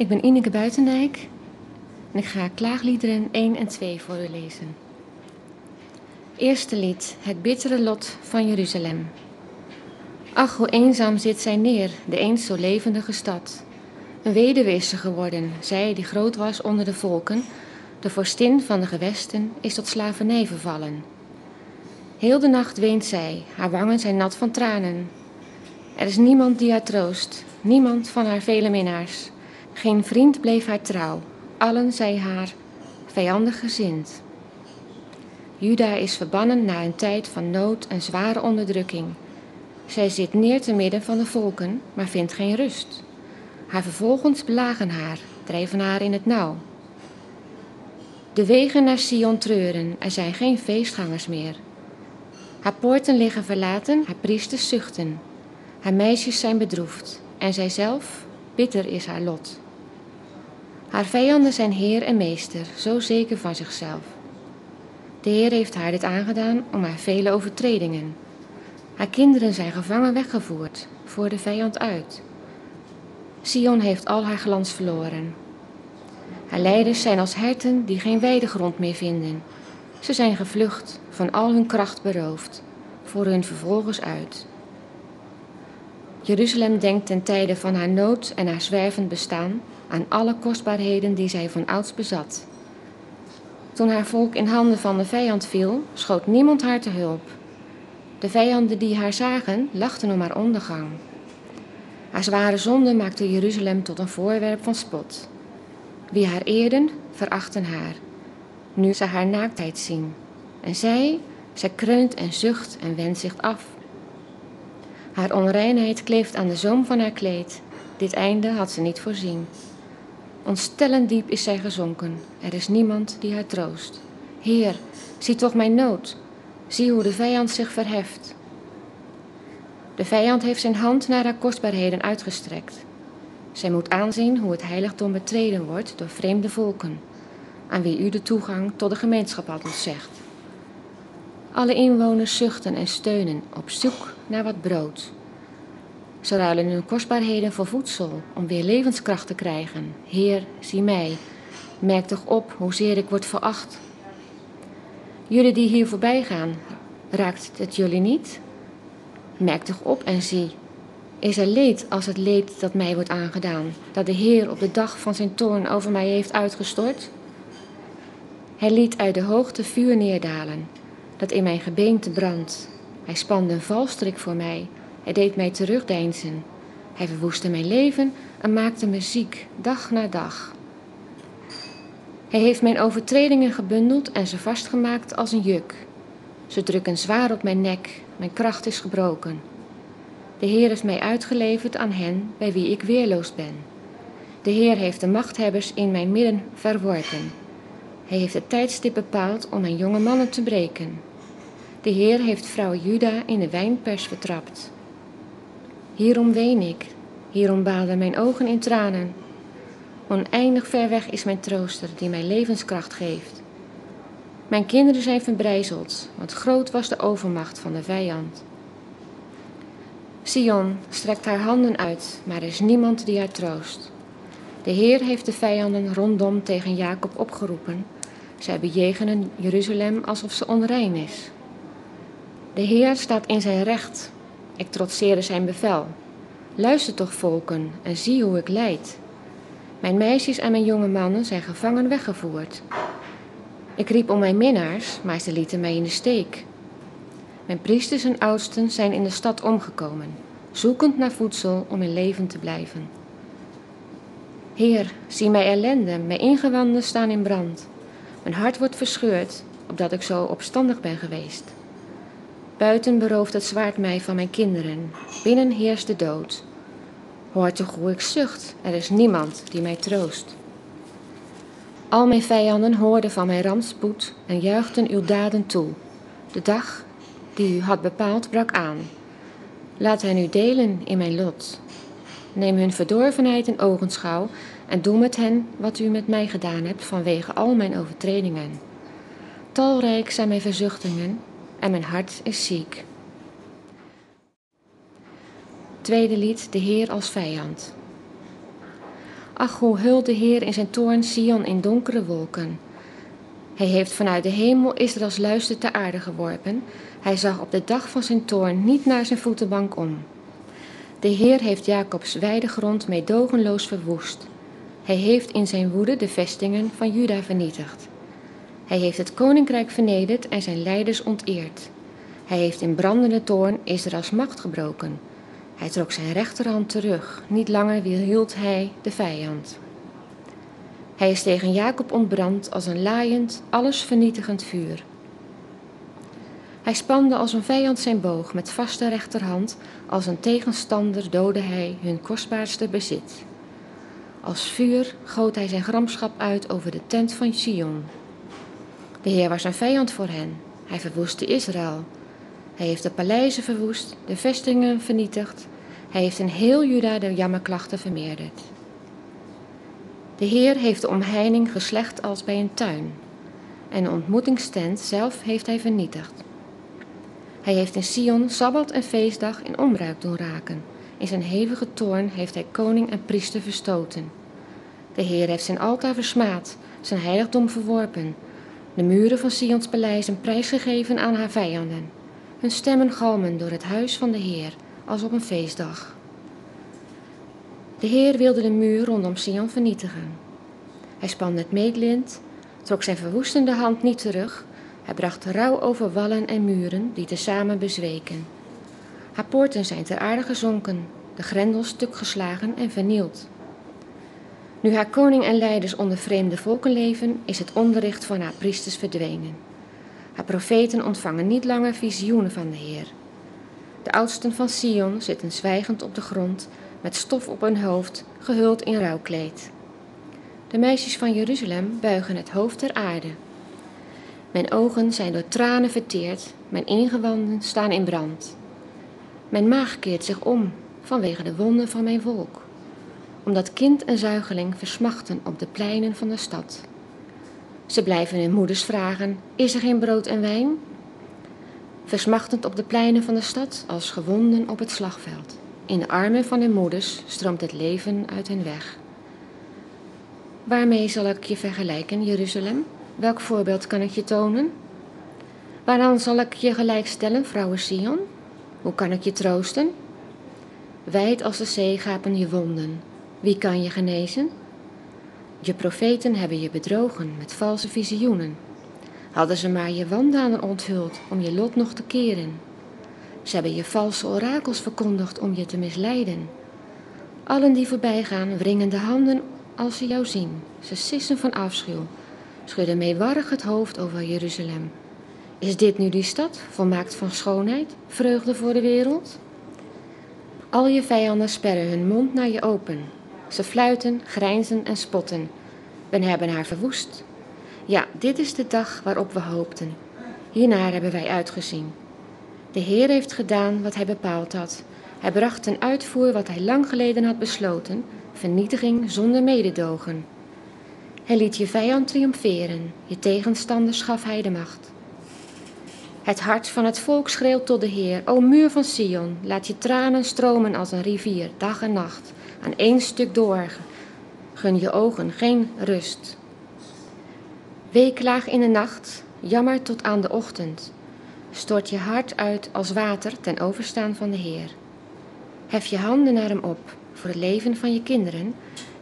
Ik ben Ineke Buitendijk en ik ga klaagliederen 1 en 2 voor u lezen. Eerste lied, het bittere lot van Jeruzalem. Ach, hoe eenzaam zit zij neer, de eens zo levendige stad. Een weduwe is ze geworden, zij die groot was onder de volken. De vorstin van de gewesten is tot slavernij vervallen. Heel de nacht weent zij, haar wangen zijn nat van tranen. Er is niemand die haar troost, niemand van haar vele minnaars. Geen vriend bleef haar trouw, allen zij haar vijandig gezind. Juda is verbannen na een tijd van nood en zware onderdrukking. Zij zit neer te midden van de volken, maar vindt geen rust. Haar vervolgens belagen haar, drijven haar in het nauw. De wegen naar Sion treuren, er zijn geen feestgangers meer. Haar poorten liggen verlaten, haar priesters zuchten. Haar meisjes zijn bedroefd en zijzelf, bitter is haar lot. Haar vijanden zijn heer en meester, zo zeker van zichzelf. De Heer heeft haar dit aangedaan om haar vele overtredingen. Haar kinderen zijn gevangen weggevoerd, voor de vijand uit. Sion heeft al haar glans verloren. Haar leiders zijn als herten die geen weidegrond meer vinden. Ze zijn gevlucht, van al hun kracht beroofd, voor hun vervolgers uit. Jeruzalem denkt ten tijde van haar nood en haar zwervend bestaan aan alle kostbaarheden die zij van ouds bezat. Toen haar volk in handen van de vijand viel, schoot niemand haar te hulp. De vijanden die haar zagen, lachten om haar ondergang. Haar zware zonde maakte Jeruzalem tot een voorwerp van spot. Wie haar eerden, verachten haar. Nu ze haar naaktheid zien. En zij, zij kreunt en zucht en wendt zich af. Haar onreinheid kleeft aan de zoom van haar kleed. Dit einde had ze niet voorzien. Ontstellend diep is zij gezonken. Er is niemand die haar troost. Heer, zie toch mijn nood. Zie hoe de vijand zich verheft. De vijand heeft zijn hand naar haar kostbaarheden uitgestrekt. Zij moet aanzien hoe het heiligdom betreden wordt door vreemde volken, aan wie u de toegang tot de gemeenschap had ontzegd. Alle inwoners zuchten en steunen op zoek naar wat brood. Ze ruilen hun kostbaarheden voor voedsel om weer levenskracht te krijgen. Heer, zie mij. Merk toch op hoezeer ik word veracht. Jullie die hier voorbij gaan, raakt het jullie niet? Merk toch op en zie. Is er leed als het leed dat mij wordt aangedaan, dat de Heer op de dag van zijn toorn over mij heeft uitgestort? Hij liet uit de hoogte vuur neerdalen, dat in mijn gebeente brandt. Hij spande een valstrik voor mij, hij deed mij terugdeinzen. Hij verwoestte mijn leven en maakte me ziek, dag na dag. Hij heeft mijn overtredingen gebundeld en ze vastgemaakt als een juk. Ze drukken zwaar op mijn nek, mijn kracht is gebroken. De Heer is mij uitgeleverd aan hen bij wie ik weerloos ben. De Heer heeft de machthebbers in mijn midden verworpen. Hij heeft het tijdstip bepaald om mijn jonge mannen te breken. De Heer heeft vrouw Juda in de wijnpers vertrapt. Hierom ween ik, hierom baden mijn ogen in tranen. Oneindig ver weg is mijn trooster die mij levenskracht geeft. Mijn kinderen zijn verbrijzeld, want groot was de overmacht van de vijand. Sion strekt haar handen uit, maar er is niemand die haar troost. De Heer heeft de vijanden rondom tegen Jacob opgeroepen. Zij bejegenen Jeruzalem alsof ze onrein is. De Heer staat in zijn recht. Ik trotseerde zijn bevel. Luister toch, volken, en zie hoe ik lijd. Mijn meisjes en mijn jonge mannen zijn gevangen weggevoerd. Ik riep om mijn minnaars, maar ze lieten mij in de steek. Mijn priesters en oudsten zijn in de stad omgekomen, zoekend naar voedsel om in leven te blijven. Heer, zie mij ellende, mijn ingewanden staan in brand. Mijn hart wordt verscheurd, opdat ik zo opstandig ben geweest. Buiten berooft het zwaard mij van mijn kinderen, binnen heerst de dood. Hoor toch hoe ik zucht, er is niemand die mij troost. Al mijn vijanden hoorden van mijn rampspoed en juichten uw daden toe. De dag die u had bepaald brak aan. Laat hen u delen in mijn lot. Neem hun verdorvenheid in ogenschouw en doe met hen wat u met mij gedaan hebt vanwege al mijn overtredingen. Talrijk zijn mijn verzuchtingen en mijn hart is ziek. Tweede lied, de Heer als vijand. Ach, hoe hult de Heer in zijn toorn Sion in donkere wolken. Hij heeft vanuit de hemel Israëls luister ter aarde geworpen. Hij zag op de dag van zijn toorn niet naar zijn voetenbank om. De Heer heeft Jacobs weidegrond meedogenloos verwoest. Hij heeft in zijn woede de vestingen van Juda vernietigd. Hij heeft het koninkrijk vernederd en zijn leiders onteerd. Hij heeft in brandende toorn Israëls macht gebroken. Hij trok zijn rechterhand terug. Niet langer hield hij de vijand. Hij is tegen Jacob ontbrand als een laaiend, alles vernietigend vuur. Hij spande als een vijand zijn boog met vaste rechterhand, als een tegenstander doodde hij hun kostbaarste bezit. Als vuur goot hij zijn gramschap uit over de tent van Sion. De Heer was een vijand voor hen. Hij verwoestte Israël. Hij heeft de paleizen verwoest, de vestingen vernietigd. Hij heeft in heel Juda de jammerklachten vermeerderd. De Heer heeft de omheining geslecht als bij een tuin. En de ontmoetingstent zelf heeft hij vernietigd. Hij heeft in Sion sabbat en feestdag in onbruik doen raken. In zijn hevige toorn heeft hij koning en priester verstoten. De Heer heeft zijn altaar versmaad, zijn heiligdom verworpen. De muren van Sions paleis een prijs gegeven aan haar vijanden. Hun stemmen galmen door het huis van de Heer, als op een feestdag. De Heer wilde de muur rondom Sion vernietigen. Hij spande het meetlint, trok zijn verwoestende hand niet terug. Hij bracht rouw over wallen en muren die tezamen bezweken. Haar poorten zijn ter aarde gezonken, de grendels stuk geslagen en vernield. Nu haar koning en leiders onder vreemde volken leven, is het onderricht van haar priesters verdwenen. Haar profeten ontvangen niet langer visioenen van de Heer. De oudsten van Sion zitten zwijgend op de grond, met stof op hun hoofd, gehuld in rouwkleed. De meisjes van Jeruzalem buigen het hoofd ter aarde. Mijn ogen zijn door tranen verteerd, mijn ingewanden staan in brand. Mijn maag keert zich om vanwege de wonden van mijn volk, omdat kind en zuigeling versmachten op de pleinen van de stad. Ze blijven hun moeders vragen: Is er geen brood en wijn? Versmachtend op de pleinen van de stad als gewonden op het slagveld. In de armen van hun moeders stroomt het leven uit hen weg. Waarmee zal ik je vergelijken, Jeruzalem? Welk voorbeeld kan ik je tonen? Waaraan zal ik je gelijk stellen, vrouwen Sion? Hoe kan ik je troosten? Wijd als de zee gapen je wonden. Wie kan je genezen? Je profeten hebben je bedrogen met valse visioenen. Hadden ze maar je wandaden onthuld om je lot nog te keren. Ze hebben je valse orakels verkondigd om je te misleiden. Allen die voorbijgaan wringen de handen als ze jou zien. Ze sissen van afschuw, schudden meewarig het hoofd over Jeruzalem. Is dit nu die stad, volmaakt van schoonheid, vreugde voor de wereld? Al je vijanden sperren hun mond naar je open. Ze fluiten, grijnzen en spotten. We hebben haar verwoest. Ja, dit is de dag waarop we hoopten. Hiernaar hebben wij uitgezien. De Heer heeft gedaan wat hij bepaald had. Hij bracht ten uitvoer wat hij lang geleden had besloten: vernietiging zonder mededogen. Hij liet je vijand triomferen, je tegenstanders gaf hij de macht. Het hart van het volk schreeuwt tot de Heer: O muur van Sion, laat je tranen stromen als een rivier, dag en nacht, aan één stuk door. Gun je ogen geen rust. Weeklaag in de nacht, jammer tot aan de ochtend. Stort je hart uit als water ten overstaan van de Heer. Hef je handen naar hem op voor het leven van je kinderen,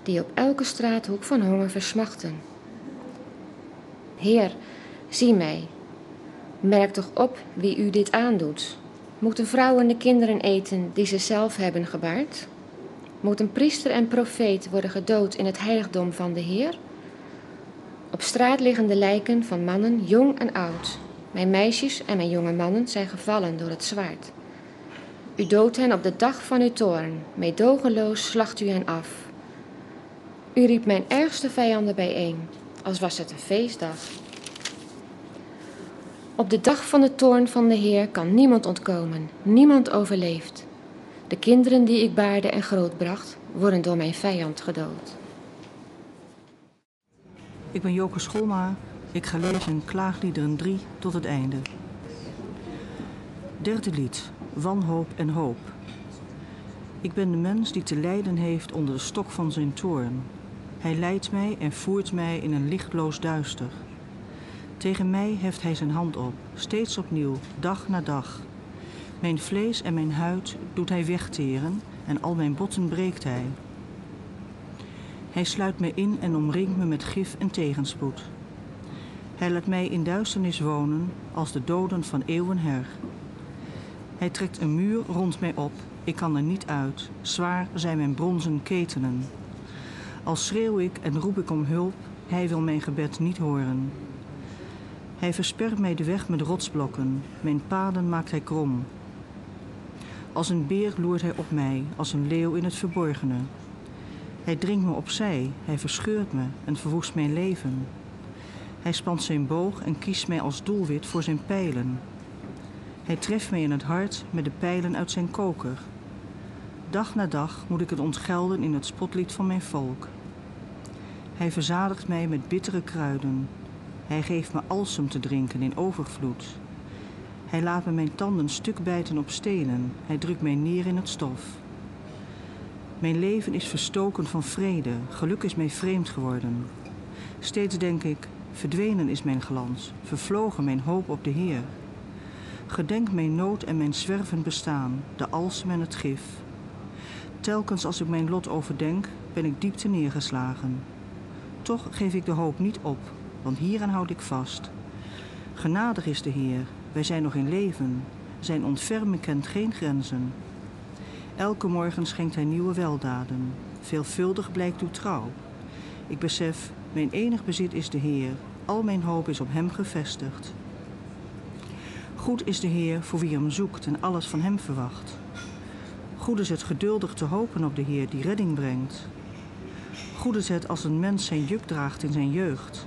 die op elke straathoek van honger versmachten. Heer, zie mij. Merk toch op wie u dit aandoet. Moeten vrouwen de kinderen eten die ze zelf hebben gebaard? Moet een priester en profeet worden gedood in het heiligdom van de Heer? Op straat liggen de lijken van mannen, jong en oud. Mijn meisjes en mijn jonge mannen zijn gevallen door het zwaard. U doodt hen op de dag van uw toorn, meedogenloos slacht u hen af. U riep mijn ergste vijanden bijeen, als was het een feestdag. Op de dag van de toorn van de Heer kan niemand ontkomen, niemand overleeft. De kinderen die ik baarde en grootbracht, worden door mijn vijand gedood. Ik ben Joke Scholma. Ik ga lezen Klaagliederen 3 tot het einde. Derde lied. Wanhoop en hoop. Ik ben de mens die te lijden heeft onder de stok van zijn toorn. Hij leidt mij en voert mij in een lichtloos duister. Tegen mij heft hij zijn hand op, steeds opnieuw, dag na dag. Mijn vlees en mijn huid doet hij wegteren en al mijn botten breekt hij. Hij sluit me in en omringt me met gif en tegenspoed. Hij laat mij in duisternis wonen als de doden van eeuwen her. Hij trekt een muur rond mij op, ik kan er niet uit, zwaar zijn mijn bronzen ketenen. Als schreeuw ik en roep ik om hulp, hij wil mijn gebed niet horen. Hij verspert mij de weg met rotsblokken, mijn paden maakt hij krom. Als een beer loert hij op mij, als een leeuw in het verborgene. Hij dringt me opzij, hij verscheurt me en verwoest mijn leven. Hij spant zijn boog en kiest mij als doelwit voor zijn pijlen. Hij treft mij in het hart met de pijlen uit zijn koker. Dag na dag moet ik het ontgelden in het spotlied van mijn volk. Hij verzadigt mij met bittere kruiden. Hij geeft me alsem te drinken in overvloed. Hij laat me mijn tanden stuk bijten op stenen. Hij drukt mij neer in het stof. Mijn leven is verstoken van vrede. Geluk is mij vreemd geworden. Steeds denk ik, verdwenen is mijn glans, vervlogen mijn hoop op de Heer. Gedenk mijn nood en mijn zwervend bestaan, de alsem en het gif. Telkens als ik mijn lot overdenk, ben ik diep neergeslagen. Toch geef ik de hoop niet op, want hieraan houd ik vast. Genadig is de Heer, wij zijn nog in leven. Zijn ontfermen kent geen grenzen. Elke morgen schenkt hij nieuwe weldaden. Veelvuldig blijkt uw trouw. Ik besef, mijn enig bezit is de Heer. Al mijn hoop is op hem gevestigd. Goed is de Heer voor wie hem zoekt en alles van hem verwacht. Goed is het geduldig te hopen op de Heer die redding brengt. Goed is het als een mens zijn juk draagt in zijn jeugd.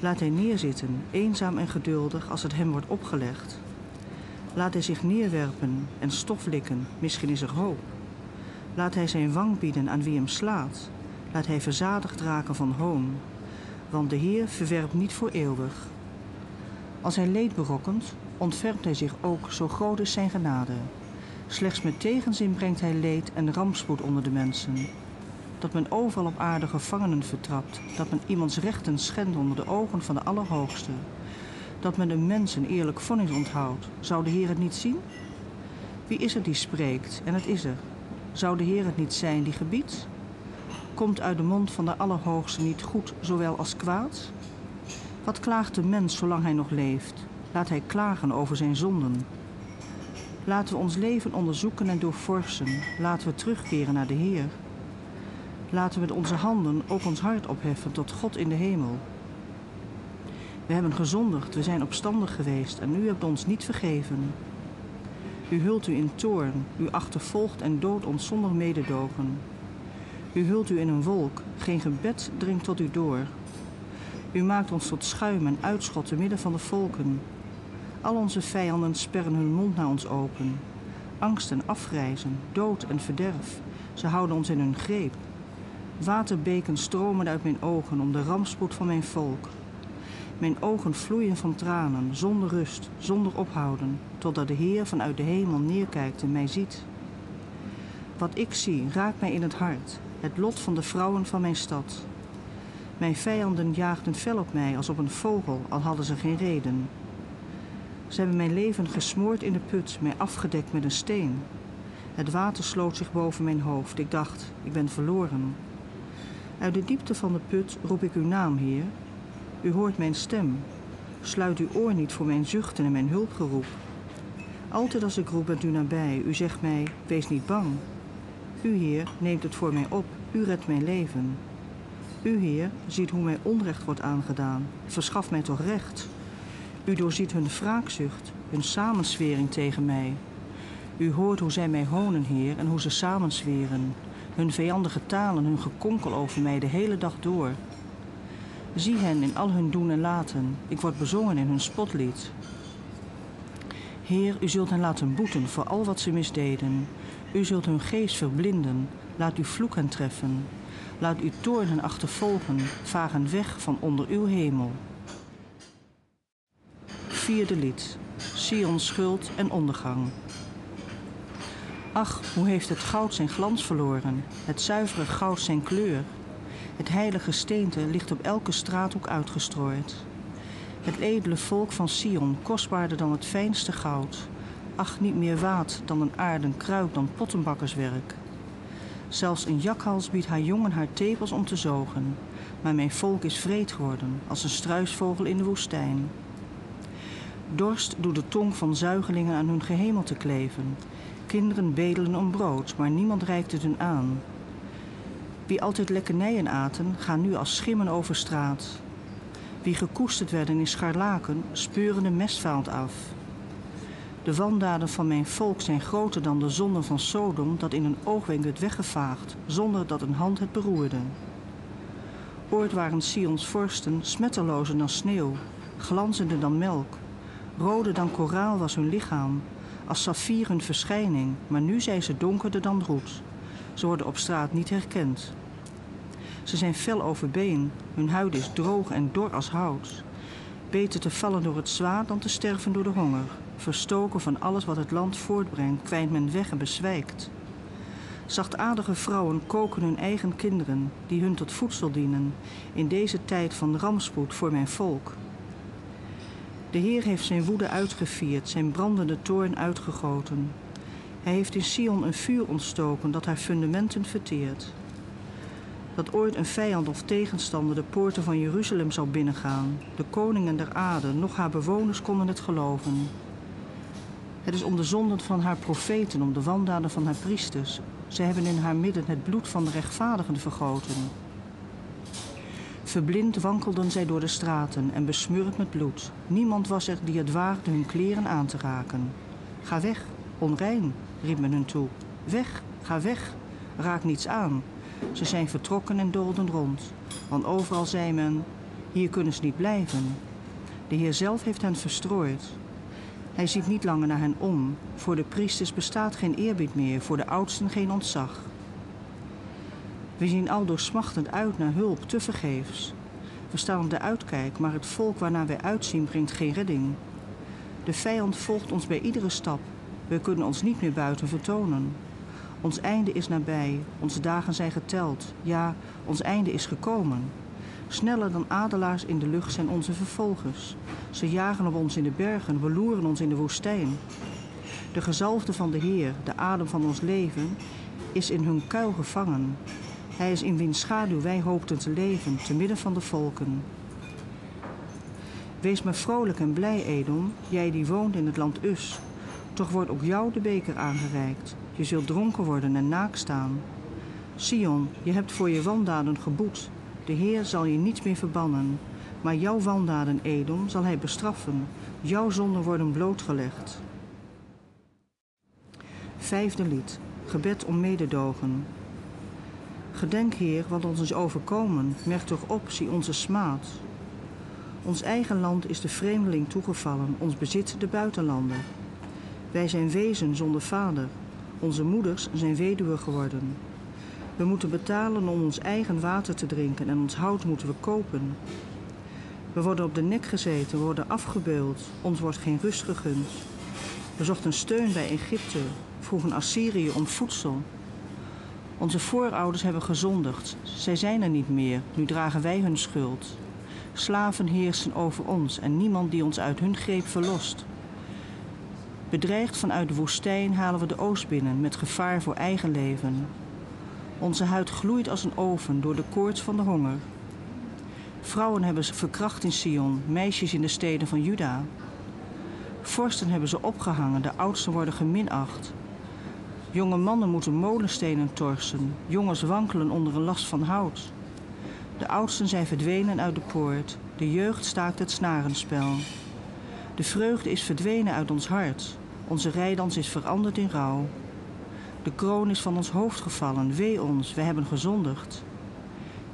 Laat hij neerzitten, eenzaam en geduldig als het hem wordt opgelegd. Laat hij zich neerwerpen en stof likken, misschien is er hoop. Laat hij zijn wang bieden aan wie hem slaat. Laat hij verzadigd raken van hoon. Want de Heer verwerpt niet voor eeuwig. Als hij leed berokkent, ontfermt hij zich ook, zo groot is zijn genade. Slechts met tegenzin brengt hij leed en rampspoed onder de mensen. Dat men overal op aarde gevangenen vertrapt, dat men iemands rechten schendt onder de ogen van de Allerhoogste. Dat men een mens een eerlijk vonnis onthoudt, zou de Heer het niet zien? Wie is het die spreekt, en het is er? Zou de Heer het niet zijn die gebiedt? Komt uit de mond van de Allerhoogste niet goed zowel als kwaad? Wat klaagt de mens zolang hij nog leeft? Laat hij klagen over zijn zonden. Laten we ons leven onderzoeken en doorforsen. Laten we terugkeren naar de Heer. Laten we met onze handen ook ons hart opheffen tot God in de hemel. We hebben gezondigd, we zijn opstandig geweest en u hebt ons niet vergeven. U hult u in toorn, u achtervolgt en doodt ons zonder mededogen. U hult u in een wolk, geen gebed dringt tot u door. U maakt ons tot schuim en uitschot te midden van de volken. Al onze vijanden sperren hun mond naar ons open. Angst en afgrijzen, dood en verderf, ze houden ons in hun greep. Waterbeken stromen uit mijn ogen om de rampspoed van mijn volk. Mijn ogen vloeien van tranen, zonder rust, zonder ophouden, totdat de Heer vanuit de hemel neerkijkt en mij ziet. Wat ik zie raakt mij in het hart, het lot van de vrouwen van mijn stad. Mijn vijanden jaagden fel op mij als op een vogel, al hadden ze geen reden. Ze hebben mijn leven gesmoord in de put, mij afgedekt met een steen. Het water sloot zich boven mijn hoofd. Ik dacht, ik ben verloren. Uit de diepte van de put roep ik uw naam, Heer. U hoort mijn stem. Sluit uw oor niet voor mijn zuchten en mijn hulpgeroep. Altijd als ik roep bent u nabij. U zegt mij, wees niet bang. U, Heer, neemt het voor mij op. U redt mijn leven. U, Heer, ziet hoe mij onrecht wordt aangedaan. Verschaf mij toch recht. U doorziet hun wraakzucht, hun samenswering tegen mij. U hoort hoe zij mij honen, Heer, en hoe ze samensweren. Hun vijandige talen, hun gekonkel over mij de hele dag door. Zie hen in al hun doen en laten. Ik word bezongen in hun spotlied. Heer, u zult hen laten boeten voor al wat ze misdeden. U zult hun geest verblinden. Laat uw vloek hen treffen. Laat uw toorn hen achtervolgen. Varen weg van onder uw hemel. Vierde lied. Sion schuld en ondergang. Ach, hoe heeft het goud zijn glans verloren, het zuivere goud zijn kleur. Het heilige steente ligt op elke straathoek uitgestrooid. Het edele volk van Sion, kostbaarder dan het fijnste goud, acht niet meer waard dan een aarden kruid dan pottenbakkerswerk. Zelfs een jakhals biedt haar jongen haar tepels om te zogen, maar mijn volk is vreed geworden als een struisvogel in de woestijn. Dorst doet de tong van zuigelingen aan hun gehemel te kleven. Kinderen bedelen om brood, maar niemand reikt het hun aan. Wie altijd lekkernijen aten, gaan nu als schimmen over straat. Wie gekoesterd werden in scharlaken, speuren de mestvaalt af. De wandaden van mijn volk zijn groter dan de zonden van Sodom, dat in een oogwenk werd weggevaagd, zonder dat een hand het beroerde. Ooit waren Sions vorsten smettelozer dan sneeuw, glanzender dan melk. Roder dan koraal was hun lichaam, als saffier hun verschijning, maar nu zijn ze donkerder dan roet. Ze worden op straat niet herkend. Ze zijn fel overbeen, hun huid is droog en dor als hout. Beter te vallen door het zwaard dan te sterven door de honger. Verstoken van alles wat het land voortbrengt, kwijnt men weg en bezwijkt. Zachtaardige vrouwen koken hun eigen kinderen, die hun tot voedsel dienen, in deze tijd van rampspoed voor mijn volk. De Heer heeft zijn woede uitgevierd, zijn brandende toorn uitgegoten. Hij heeft in Sion een vuur ontstoken dat haar fundamenten verteert. Dat ooit een vijand of tegenstander de poorten van Jeruzalem zou binnengaan, de koningen der aarde, nog haar bewoners konden het geloven. Het is om de zonden van haar profeten, om de wandaden van haar priesters. Zij hebben in haar midden het bloed van de rechtvaardigen vergoten. Verblind wankelden zij door de straten en besmeurd met bloed. Niemand was er die het waagde hun kleren aan te raken. Ga weg, onrein, riep men hun toe. Weg, ga weg, raak niets aan. Ze zijn vertrokken en doolden rond, want overal zei men: Hier kunnen ze niet blijven. De Heer zelf heeft hen verstrooid. Hij ziet niet langer naar hen om. Voor de priesters bestaat geen eerbied meer, voor de oudsten geen ontzag. We zien al doorsmachtend uit naar hulp, tevergeefs. We staan op de uitkijk, maar het volk waarnaar wij uitzien brengt geen redding. De vijand volgt ons bij iedere stap. We kunnen ons niet meer buiten vertonen. Ons einde is nabij, onze dagen zijn geteld. Ja, ons einde is gekomen. Sneller dan adelaars in de lucht zijn onze vervolgers. Ze jagen op ons in de bergen, we loeren ons in de woestijn. De gezalfde van de Heer, de adem van ons leven, is in hun kuil gevangen. Hij is in wiens schaduw wij hoopten te leven, te midden van de volken. Wees maar vrolijk en blij, Edom, jij die woont in het land Us. Toch wordt ook jou de beker aangereikt. Je zult dronken worden en naak staan. Sion, je hebt voor je wandaden geboet. De Heer zal je niet meer verbannen. Maar jouw wandaden, Edom, zal hij bestraffen. Jouw zonden worden blootgelegd. Vijfde lied. Gebed om mededogen. Gedenk, Heer, wat ons is overkomen. Merk toch op, zie onze smaad. Ons eigen land is de vreemdeling toegevallen, ons bezit de buitenlanden. Wij zijn wezen zonder vader. Onze moeders zijn weduwe geworden. We moeten betalen om ons eigen water te drinken en ons hout moeten we kopen. We worden op de nek gezeten, worden afgebeuld, ons wordt geen rust gegund. We zochten steun bij Egypte, vroegen Assyrië om voedsel. Onze voorouders hebben gezondigd, zij zijn er niet meer, nu dragen wij hun schuld. Slaven heersen over ons en niemand die ons uit hun greep verlost. Bedreigd vanuit de woestijn halen we de oost binnen met gevaar voor eigen leven. Onze huid gloeit als een oven door de koorts van de honger. Vrouwen hebben ze verkracht in Sion, meisjes in de steden van Juda. Vorsten hebben ze opgehangen, de oudsten worden geminacht. Jonge mannen moeten molenstenen torsen, jongens wankelen onder een last van hout. De oudsten zijn verdwenen uit de poort, de jeugd staakt het snarenspel. De vreugde is verdwenen uit ons hart, onze rijdans is veranderd in rouw. De kroon is van ons hoofd gevallen, wee ons, we hebben gezondigd.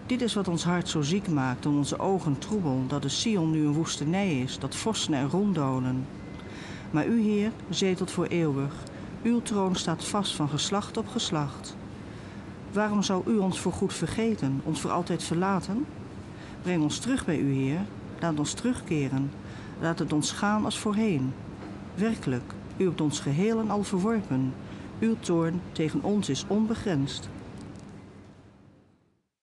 Dit is wat ons hart zo ziek maakt en onze ogen troebel, dat de Sion nu een woestenij is, dat vorsten er ronddolen. Maar u, Heer, zetelt voor eeuwig. Uw troon staat vast van geslacht op geslacht. Waarom zou u ons voorgoed vergeten, ons voor altijd verlaten? Breng ons terug bij u, Heer. Laat ons terugkeren. Laat het ons gaan als voorheen. Werkelijk, u hebt ons geheel en al verworpen. Uw toorn tegen ons is onbegrensd.